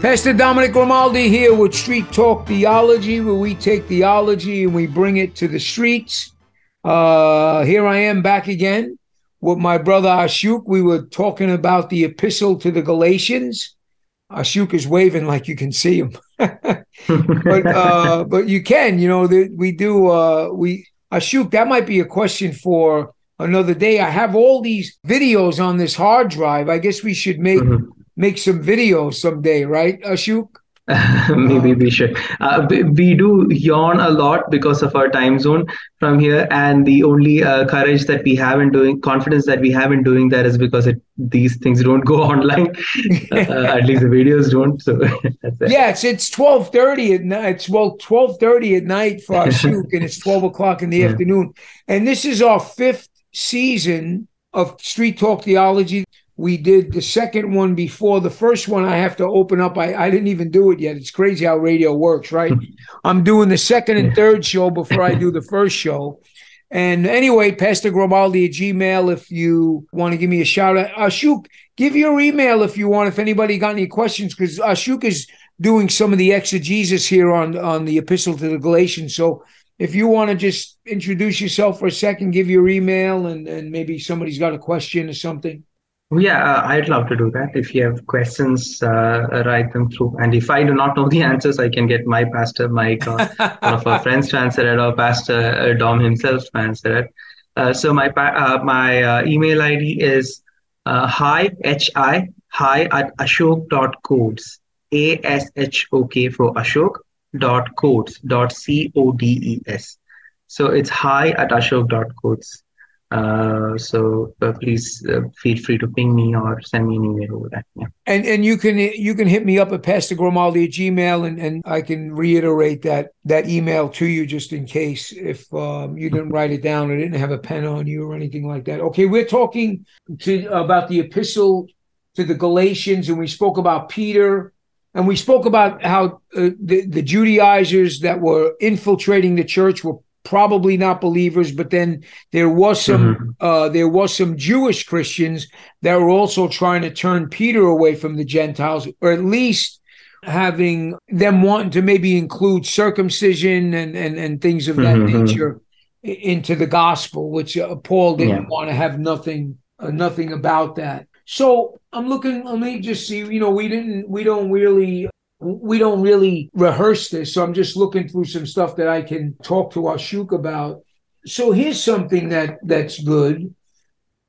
Pastor Dominic Grimaldi here with Street Talk Theology, where we take theology and we bring it to the streets. Uh, here I am back again with my brother Ashok. We were talking about the epistle to the Galatians. Ashok is waving like you can see him, but uh, but you can, you know, the, we do. Uh, we Ashok, that might be a question for another day. I have all these videos on this hard drive. I guess we should make. Mm-hmm make some videos someday, right, Ashok? Maybe we should. Uh, we do yawn a lot because of our time zone from here, and the only uh, courage that we have in doing, confidence that we have in doing that is because it, these things don't go online. uh, at least the videos don't. So that's it. Yeah, it's it's twelve thirty at night. It's well twelve thirty at night for Ashok, and it's twelve o'clock in the yeah. afternoon. And this is our fifth season of Street Talk Theology we did the second one before the first one. I have to open up. I, I didn't even do it yet. It's crazy how radio works right? Hmm. I'm doing the second and third show before i do the first show. And anyway pastor grimaldi at gmail if you want to give me a shout out. Ashok give your email if you want if anybody got any questions because ashok is doing some of the exegesis here on on the epistle to the galatians. So if you want to just introduce yourself for a second give your email and and maybe somebody's got a question or something yeah, uh, I'd love to do that. If you have questions, uh, write them through. And if I do not know the answers, I can get my pastor Mike or one of our friends to answer it, or Pastor uh, Dom himself to answer it. Uh, so my uh, my uh, email ID is hi h i hi at ashok dot codes a s h o k for ashok dot codes dot c o d e s. So it's hi at ashok dot codes. Uh, so uh, please uh, feel free to ping me or send me an email over that. Yeah. And and you can you can hit me up at Pastor Grimaldi at Gmail and, and I can reiterate that that email to you just in case if um, you didn't write it down or didn't have a pen on you or anything like that. Okay, we're talking to about the epistle to the Galatians and we spoke about Peter and we spoke about how uh, the, the Judaizers that were infiltrating the church were probably not believers, but then there was some mm-hmm. uh, there was some Jewish Christians that were also trying to turn Peter away from the Gentiles, or at least having them wanting to maybe include circumcision and and, and things of that mm-hmm. nature into the gospel, which uh, Paul didn't yeah. want to have nothing uh, nothing about that. So I'm looking. Let me just see. You know, we didn't. We don't really we don't really rehearse this. So I'm just looking through some stuff that I can talk to Ashok about. So here's something that that's good.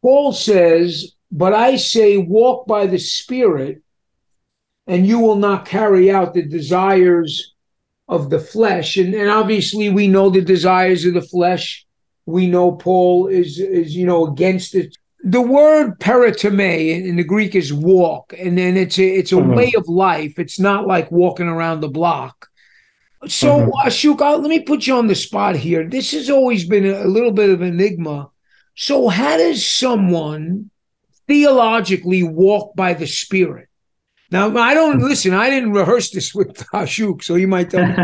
Paul says, but I say, walk by the Spirit, and you will not carry out the desires of the flesh. And, and obviously, we know the desires of the flesh. We know Paul is, is you know, against it the word peritome in the Greek is walk, and then it's a it's a mm-hmm. way of life. It's not like walking around the block. So, mm-hmm. Ashok, let me put you on the spot here. This has always been a little bit of an enigma. So, how does someone theologically walk by the Spirit? Now, I don't listen. I didn't rehearse this with Ashok, so you might tell me,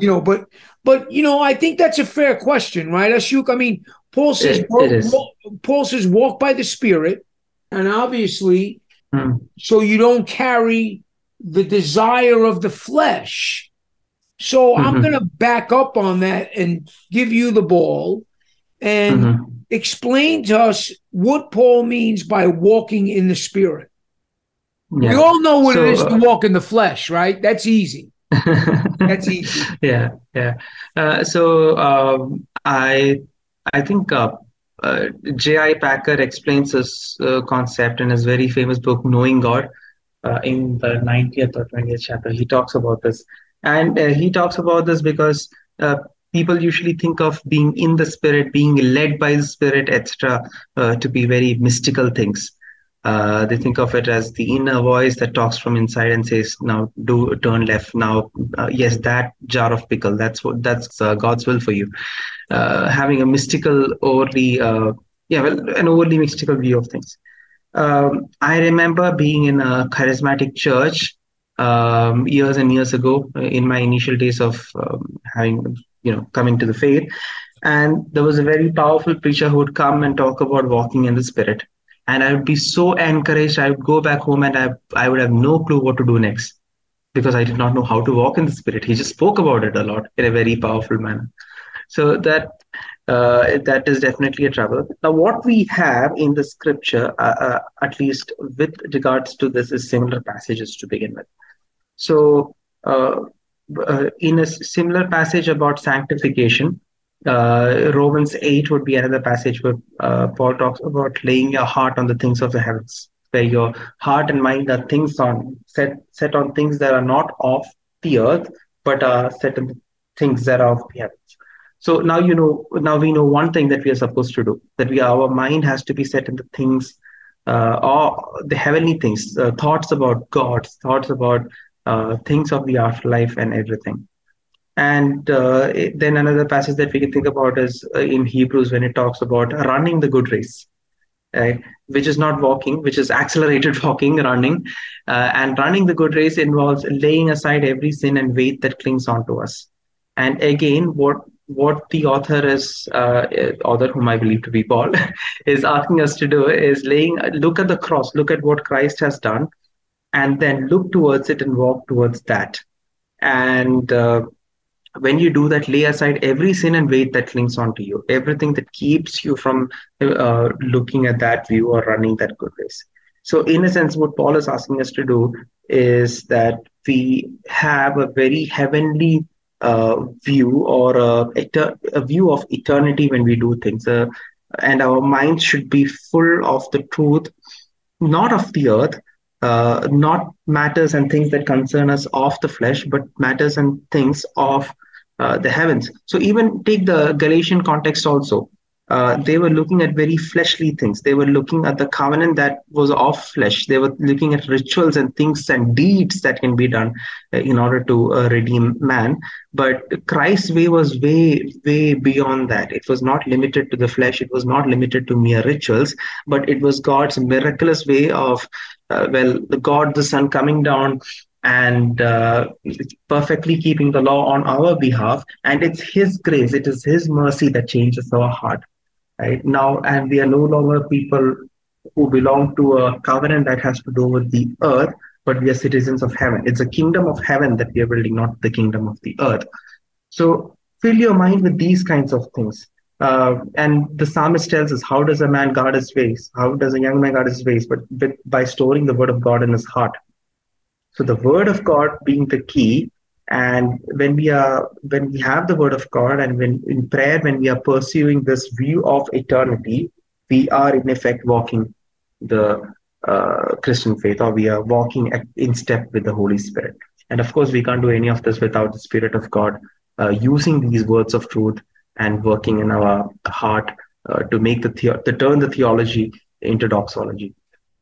you know. But, but you know, I think that's a fair question, right, Ashok? I mean, Paul says, it, walk, it walk, Paul says, walk by the Spirit, and obviously, hmm. so you don't carry the desire of the flesh. So mm-hmm. I'm going to back up on that and give you the ball and mm-hmm. explain to us what Paul means by walking in the Spirit. Yeah. We all know what so, it is to uh, walk in the flesh, right? That's easy. That's easy. Yeah, yeah. Uh, so um, I I think uh, uh, J.I. Packer explains this uh, concept in his very famous book, Knowing God, uh, in the 90th or 20th chapter. He talks about this. And uh, he talks about this because uh, people usually think of being in the spirit, being led by the spirit, etc., to be very mystical things. Uh, they think of it as the inner voice that talks from inside and says, "Now do turn left." Now, uh, yes, that jar of pickle. That's what that's uh, God's will for you. Uh, having a mystical, overly, uh, yeah, well, an overly mystical view of things. Um, I remember being in a charismatic church um, years and years ago in my initial days of um, having, you know, coming to the faith, and there was a very powerful preacher who would come and talk about walking in the Spirit and I would be so encouraged. I would go back home and I, I would have no clue what to do next because I did not know how to walk in the spirit. He just spoke about it a lot in a very powerful manner. So that uh, that is definitely a trouble. Now, what we have in the scripture, uh, uh, at least with regards to this, is similar passages to begin with. So, uh, uh, in a similar passage about sanctification, uh, Romans 8 would be another passage where uh, Paul talks about laying your heart on the things of the heavens, where your heart and mind are things on set set on things that are not of the earth, but are set on things that are of the heavens. So now you know now we know one thing that we are supposed to do, that we our mind has to be set in the things uh, or the heavenly things, uh, thoughts about God, thoughts about uh, things of the afterlife and everything. And uh, then another passage that we can think about is uh, in Hebrews when it talks about running the good race, right? which is not walking, which is accelerated walking, running. Uh, and running the good race involves laying aside every sin and weight that clings onto us. And again, what what the author is, uh, author whom I believe to be Paul, is asking us to do is laying, look at the cross, look at what Christ has done, and then look towards it and walk towards that. And uh, when you do that lay aside every sin and weight that clings onto you everything that keeps you from uh, looking at that view or running that good race. So in a sense what paul is asking us to do is that we have a very heavenly uh, view or a, a, view of eternity when we do things. Uh, and our minds should be full of the truth not of the earth uh, not matters and things that concern us of the flesh, but matters and things of uh, the heavens. So even take the Galatian context also. Uh, they were looking at very fleshly things. They were looking at the covenant that was of flesh. They were looking at rituals and things and deeds that can be done uh, in order to uh, redeem man. But Christ's way was way, way beyond that. It was not limited to the flesh. It was not limited to mere rituals, but it was God's miraculous way of, uh, well, the God, the Son coming down and uh, perfectly keeping the law on our behalf. And it's His grace, it is His mercy that changes our heart. Right now, and we are no longer people who belong to a covenant that has to do with the earth, but we are citizens of heaven. It's a kingdom of heaven that we are building, not the kingdom of the earth. So fill your mind with these kinds of things. Uh, and the psalmist tells us, how does a man guard his ways? How does a young man guard his ways? But with, by storing the word of God in his heart. So the word of God being the key, and when we are when we have the word of God, and when in prayer, when we are pursuing this view of eternity, we are in effect walking the uh, Christian faith, or we are walking in step with the Holy Spirit. And of course, we can't do any of this without the Spirit of God uh, using these words of truth and working in our heart uh, to make the, the turn the theology into doxology.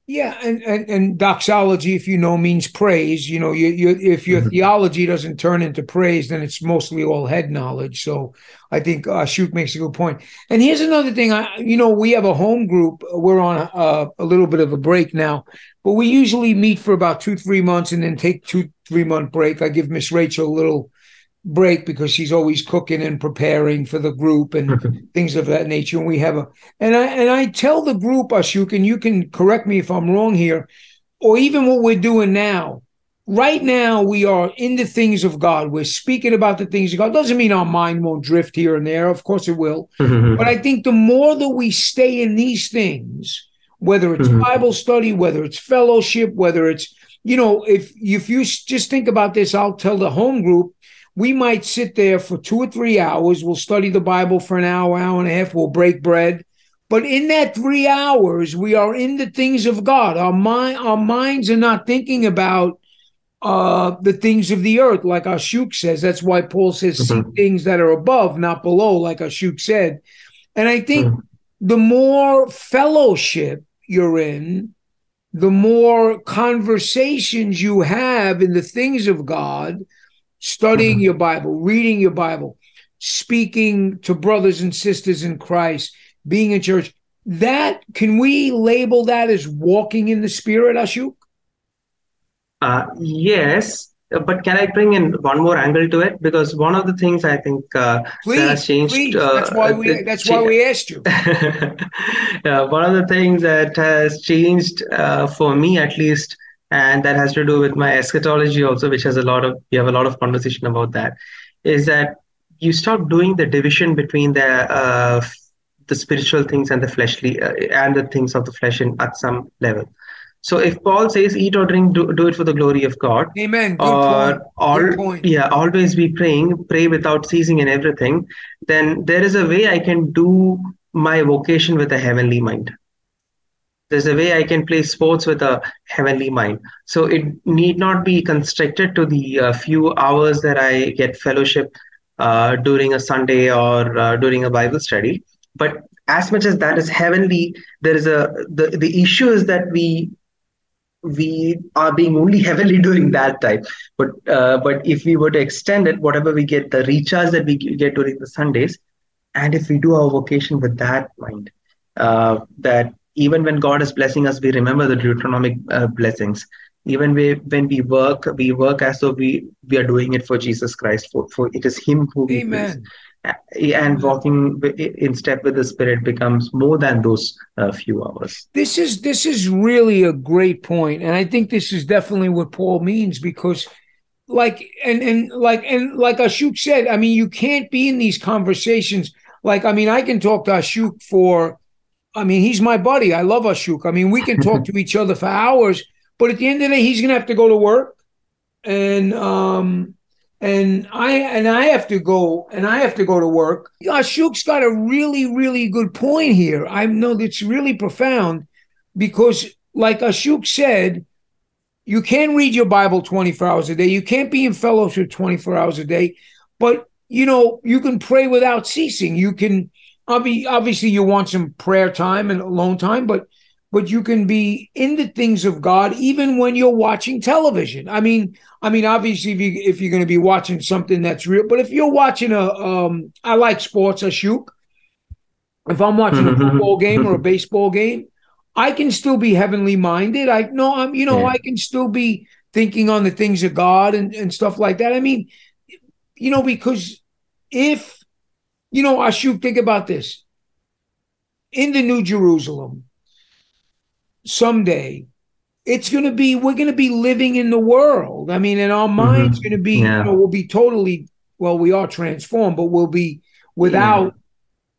Yeah, and, and and doxology, if you know, means praise. You know, you, you if your mm-hmm. theology doesn't turn into praise, then it's mostly all head knowledge. So I think uh, makes a good point. And here's another thing. I, you know, we have a home group. We're on a, a little bit of a break now, but we usually meet for about two, three months, and then take two, three month break. I give Miss Rachel a little break because she's always cooking and preparing for the group and things of that nature. And we have a and I and I tell the group, Ashok, and you can correct me if I'm wrong here, or even what we're doing now. Right now, we are in the things of God. We're speaking about the things of God. Doesn't mean our mind won't drift here and there. Of course, it will. but I think the more that we stay in these things, whether it's mm-hmm. Bible study, whether it's fellowship, whether it's you know, if if you just think about this, I'll tell the home group we might sit there for two or three hours. We'll study the Bible for an hour, hour and a half. We'll break bread. But in that three hours, we are in the things of God. Our mind, our minds are not thinking about uh, the things of the earth, like Ashok says. That's why Paul says, mm-hmm. see things that are above, not below, like Ashok said. And I think mm-hmm. the more fellowship you're in, the more conversations you have in the things of God, studying Mhm. your Bible, reading your Bible, speaking to brothers and sisters in Christ, being in church, that can we label that as walking in the spirit, Ashok? Uh, yes, but can I bring in one more angle to it? Because one of the things I think uh, that has changed. please. uh, That's why we that's why we asked you. yeah, one of the things that has changed uh, for me at least, and that has to do with my eschatology also, which has a lot of we have a lot of conversation about that, is that you stop doing the division between the uh, the spiritual things and the fleshly uh, and the things of the flesh in at some level. So if Paul says eat or drink, do, do it for the glory of God, Amen. Good or point. all Good point. yeah always be praying pray without ceasing and everything then there is a way i can do my vocation with a heavenly mind there's a way i can play sports with a heavenly mind. So it need not be constricted to the uh, few hours that i get fellowship uh, during a sunday or uh, during a bible study. But as much as that is heavenly there is a the, the issue is that we we are being only heavily doing that type but uh, but if we were to extend it whatever we get the recharge that we get during the sundays and if we do our vocation with that mind uh, that even when god is blessing us we remember the deuteronomic uh, blessings even we, when we work we work as though we we are doing it for jesus christ for, for it is him who we praise Amen. and walking in step with the spirit becomes more than those uh, few hours This is this is really a great point, and I think this is definitely what Paul means because, like, and and like and like Ashok said, I mean, you can't be in these conversations. Like, I mean, I can talk to Ashok for, I mean, he's my buddy. I love Ashok. I mean, we can talk to each other for hours, but at the end of the day, he's gonna have to go to work, and um, and I and I have to go and I have to go to work. Ashok's got a really really good point here. I know that's really profound because, like Ashok said, you can read your Bible twenty four hours a day. You can't be in fellowship twenty four hours a day, but you know you can pray without ceasing. You can obviously you want some prayer time and alone time, but but you can be in the things of God even when you're watching television. I mean, I mean, obviously, if you if you're going to be watching something that's real, but if you're watching a, um, I like sports, Ashok. If I'm watching a football game or a baseball game, I can still be heavenly minded. I know I'm, you know, Yeah. I can still be thinking on the things of God and, and stuff like that. I mean, you know, because if, you know, Ashok, think about this. In the New Jerusalem, someday, it's going to be, we're going to be living in the world. I mean, and our mind's going to be, Yeah. you know, we'll be totally, well, we are transformed, but we'll be without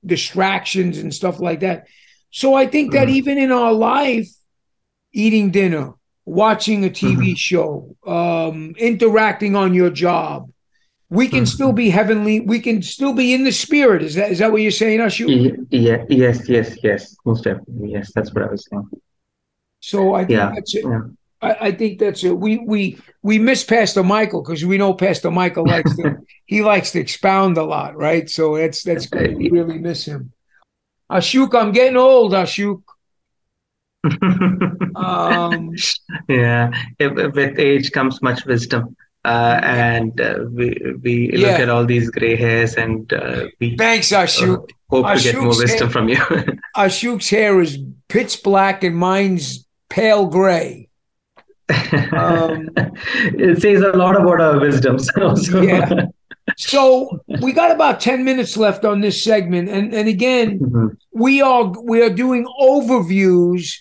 distractions and stuff like that. So I think that Mhm. even in our life, eating dinner, watching a TV Mhm. show, um, interacting on your job, we can still be heavenly. We can still be in the spirit. Is that is that what you're saying, Ashu? Ye- yeah yes yes yes most definitely yes that's what i was saying So I think Yeah, that's it. yeah. I, I think that's it. We we we miss Pastor Michael because we know Pastor Michael likes to he likes to expound a lot, right? So that's that's good. We really miss him. Ashuk, I'm getting old, Ashuk. Um, yeah with age comes much wisdom uh, and uh, we we look at all these gray hairs and uh, we thanks, uh, Ashuk. hope to get more Ashok's wisdom from you Ashuk's hair is pitch black and mine's pale gray. Um, it says a lot about our wisdoms also Yeah. So we got about 10 minutes left on this segment. And and again, Mhm. we are we are doing overviews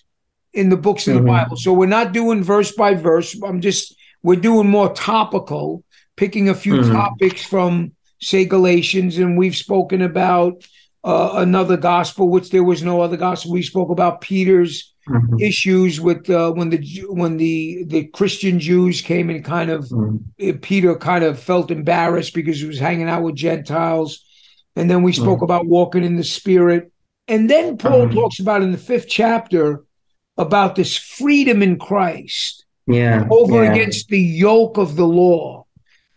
in the books of the Mhm. Bible. So we're not doing verse by verse. I'm just we're doing more topical, picking a few Mhm. topics from say Galatians, and we've spoken about uh, another gospel, which there was no other gospel. We spoke about Peter's Mhm. issues with uh, when the when the the Christian Jews came and kind of Mhm. uh, Peter kind of felt embarrassed because he was hanging out with Gentiles. And then we spoke Mhm. about walking in the spirit. And then Paul Mhm. talks about in the fifth chapter about this freedom in Christ yeah over yeah. against the yoke of the law.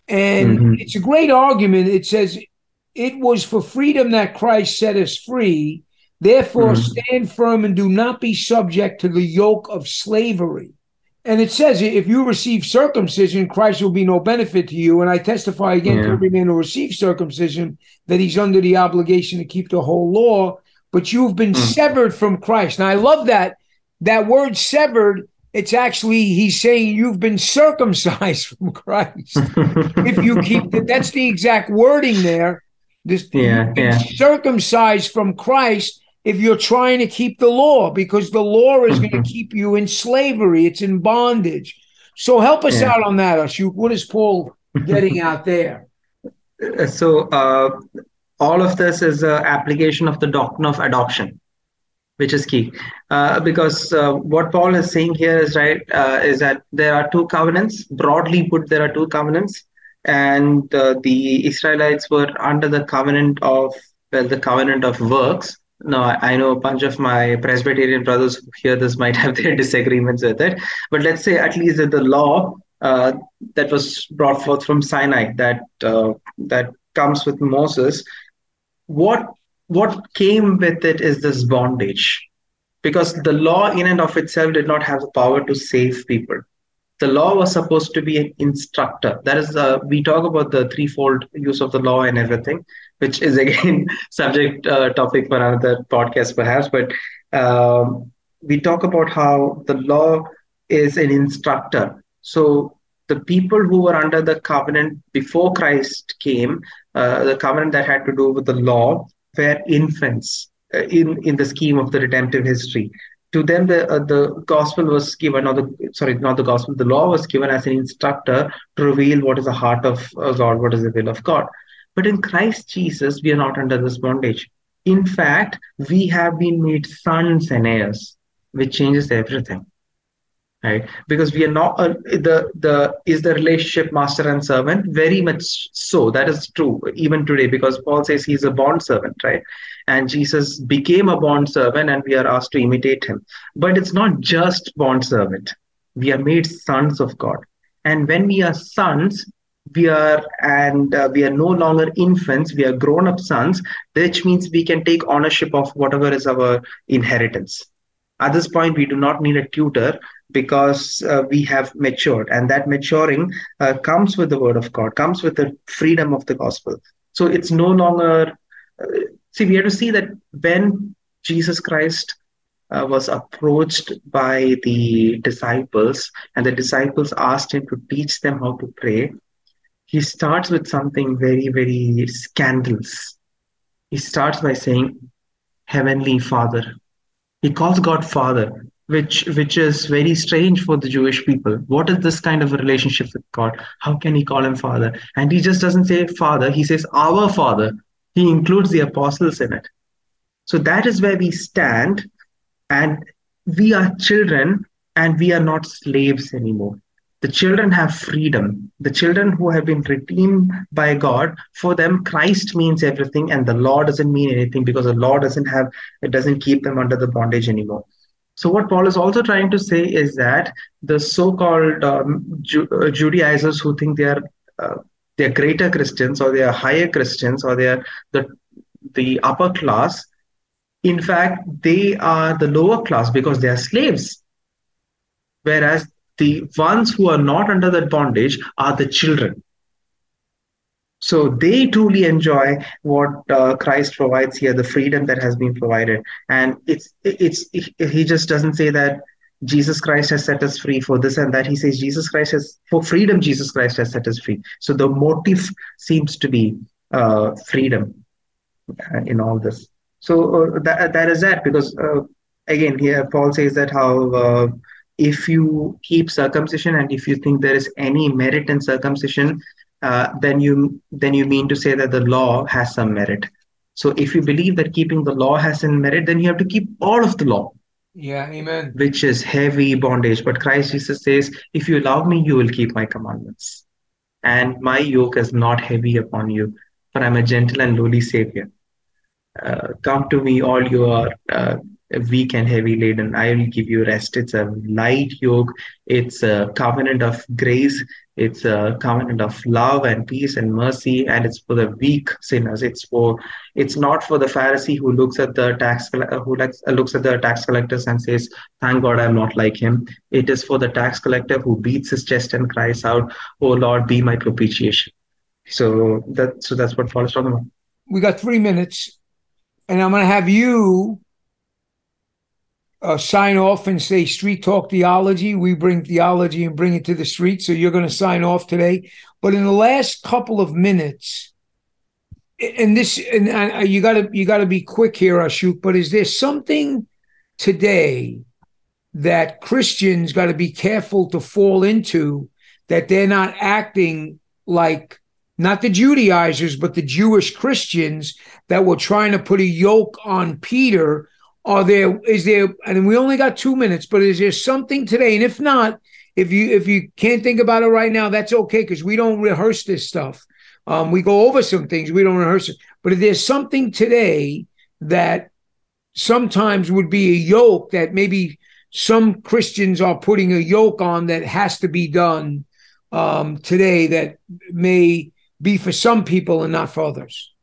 And Mhm. it's a great argument. It says, It was for freedom that Christ set us free. Therefore, mm-hmm. stand firm and do not be subject to the yoke of slavery. And it says, if you receive circumcision, Christ will be no benefit to you. And I testify again yeah. to every man who receives circumcision that he's under the obligation to keep the whole law. But you've been mm. severed from Christ. Now, I love that. That word severed, it's actually, he's saying you've been circumcised from Christ. if you keep the, that's the exact wording there. This, yeah, yeah. circumcised from Christ if you're trying to keep the law because the law is going to keep you in slavery it's in bondage so help us yeah. out on that Ashok. what is paul getting out there so uh, all of this is an application of the doctrine of adoption which is key uh, because uh, what paul is saying here is right uh, is that there are two covenants broadly put there are two covenants and uh, the israelites were under the covenant of well the covenant of works no, I know a bunch of my Presbyterian brothers who hear this might have their disagreements with it. But let's say at least that the law uh, that was brought forth from Sinai, that uh, that comes with Moses, what what came with it is this bondage, because the law in and of itself did not have the power to save people. The law was supposed to be an instructor. That is, uh, we talk about the threefold use of the law and everything which is again subject uh, topic for another podcast perhaps but um, we talk about how the law is an instructor so the people who were under the covenant before christ came uh, the covenant that had to do with the law were infants uh, in in the scheme of the redemptive history to them the uh, the gospel was given or the sorry not the gospel the law was given as an instructor to reveal what is the heart of uh, god what is the will of god but in Christ Jesus, we are not under this bondage. In fact, we have been made sons and heirs, which changes everything. Right? Because we are not uh, the the is the relationship master and servant very much so. That is true even today because Paul says he's a bond servant, right? And Jesus became a bond servant, and we are asked to imitate him. But it's not just bond servant. We are made sons of God, and when we are sons, we are and uh, we are no longer infants we are grown up sons which means we can take ownership of whatever is our inheritance at this point we do not need a tutor because uh, we have matured and that maturing uh, comes with the word of god comes with the freedom of the gospel so it's no longer uh, see we have to see that when jesus christ uh, was approached by the disciples and the disciples asked him to teach them how to pray he starts with something very, very scandalous. He starts by saying, Heavenly Father. He calls God Father, which which is very strange for the Jewish people. What is this kind of a relationship with God? How can he call him Father? And he just doesn't say Father, he says Our Father. He includes the apostles in it. So that is where we stand, and we are children and we are not slaves anymore the children have freedom. The children who have been redeemed by God, for them, Christ means everything, and the law doesn't mean anything because the law doesn't have, it doesn't keep them under the bondage anymore. So, what Paul is also trying to say is that the so called um, Ju- uh, Judaizers who think they are uh, they're greater Christians or they are higher Christians or they are the, the upper class, in fact, they are the lower class because they are slaves. Whereas the ones who are not under that bondage are the children. So they truly enjoy what uh, Christ provides here, the freedom that has been provided. And it's it's it, he just doesn't say that Jesus Christ has set us free for this and that. He says Jesus Christ has for freedom. Jesus Christ has set us free. So the motive seems to be uh, freedom uh, in all this. So uh, that that is that because uh, again here Paul says that how uh, if you keep circumcision and if you think there is any merit in circumcision uh, then you then you mean to say that the law has some merit. So if you believe that keeping the law has some merit then you have to keep all of the law. Yeah amen. Which is heavy bondage. But christ jesus says if you love me you will keep my commandments. And my yoke is not heavy upon you for i'm a gentle and lowly savior. Uh, come to me all you are uh, weak and heavy laden, I will give you rest. It's a light yoke. It's a covenant of grace. It's a covenant of love and peace and mercy, and it's for the weak sinners. It's for it's not for the Pharisee who looks at the tax who looks at the tax collectors and says, "Thank God I'm not like him." It is for the tax collector who beats his chest and cries out, "Oh Lord, be my propitiation." So that so that's what Paul is talking about. We got three minutes, and I'm going to have you uh, sign off and say street talk theology. We bring theology and bring it to the street. So you're going to sign off today. But in the last couple of minutes, and this, and uh, you got to you got to be quick here, Ashok. But is there something today that Christians got to be careful to fall into that they're not acting like not the Judaizers, but the Jewish Christians that were trying to put a yoke on Peter are there is there and we only got two minutes but is there something today? And if not if you if you can't think about it right now that's okay because we don't rehearse this stuff. Um, we go over some things we don't rehearse it. But if there's something today that sometimes would be a yoke that maybe some christians are putting a yoke on that has to be done um, today that may be for some people and not for others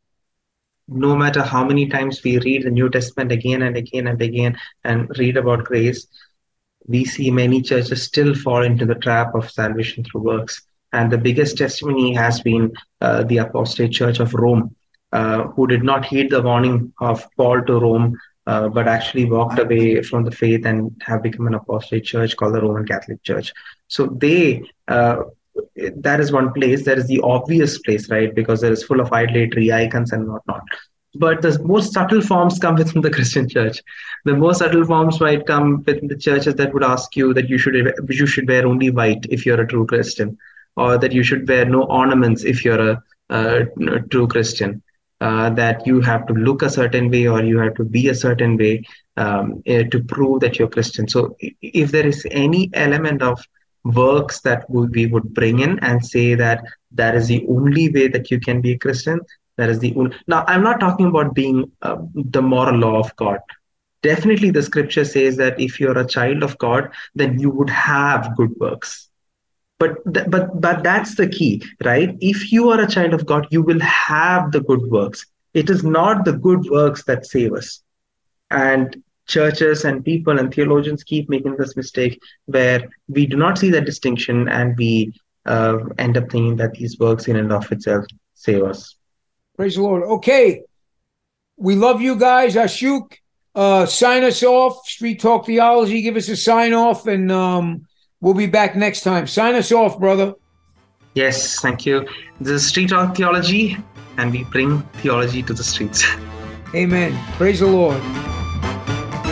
no matter how many times we read the New Testament again and again and again and read about grace, we see many churches still fall into the trap of salvation through works. And the biggest testimony has been uh, the apostate church of Rome, uh, who did not heed the warning of Paul to Rome, uh, but actually walked away from the faith and have become an apostate church called the Roman Catholic Church. So they uh, that is one place. There is the obvious place, right? Because there is full of idolatry, icons, and whatnot. But the most subtle forms come within the Christian church. The most subtle forms might come within the churches that would ask you that you should you should wear only white if you're a true Christian, or that you should wear no ornaments if you're a, a, a true Christian. Uh, that you have to look a certain way or you have to be a certain way um, uh, to prove that you're Christian. So, if there is any element of works that we would bring in and say that that is the only way that you can be a Christian. That is the only. Now, I'm not talking about being uh, the moral law of God. Definitely, the scripture says that if you're a child of God, then you would have good works. But th- but but that's the key, right? If you are a child of God, you will have the good works. It is not the good works that save us. And churches and people and theologians keep making this mistake where we do not see that distinction and we uh, end up thinking that these works in and of itself save us. Praise the Lord. Okay. We love you guys. Ashok, uh, sign us off. Street Talk Theology, give us a sign off, and um, we'll be back next time. Sign us off, brother. Yes, thank you. This is Street Talk Theology, and we bring theology to the streets. Amen. Praise the Lord.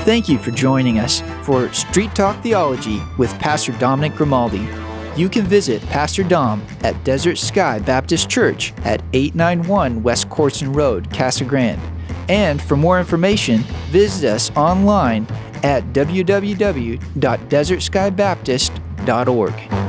Thank you for joining us for Street Talk Theology with Pastor Dominic Grimaldi. You can visit Pastor Dom at Desert Sky Baptist Church at 891 West Kortsen Road, Casa Grande. And for more information, visit us online at www.desertskybaptist.org.